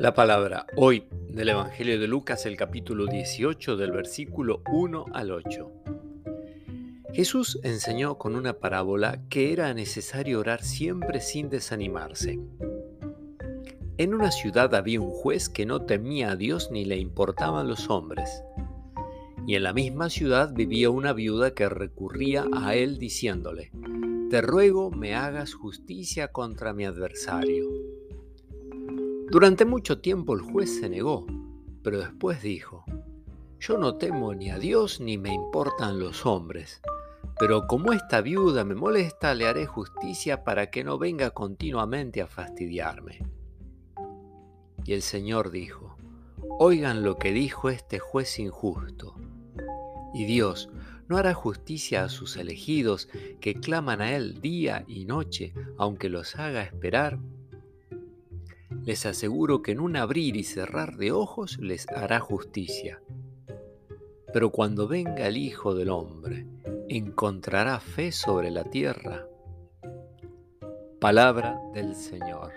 La palabra hoy del Evangelio de Lucas, el capítulo 18 del versículo 1 al 8. Jesús enseñó con una parábola que era necesario orar siempre sin desanimarse. En una ciudad había un juez que no temía a Dios ni le importaban los hombres. Y en la misma ciudad vivía una viuda que recurría a él diciéndole, Te ruego me hagas justicia contra mi adversario. Durante mucho tiempo el juez se negó, pero después dijo, Yo no temo ni a Dios ni me importan los hombres, pero como esta viuda me molesta, le haré justicia para que no venga continuamente a fastidiarme. Y el Señor dijo, Oigan lo que dijo este juez injusto. Y Dios no hará justicia a sus elegidos que claman a Él día y noche, aunque los haga esperar les aseguro que en un abrir y cerrar de ojos les hará justicia. Pero cuando venga el Hijo del Hombre, ¿encontrará fe sobre la tierra? Palabra del Señor.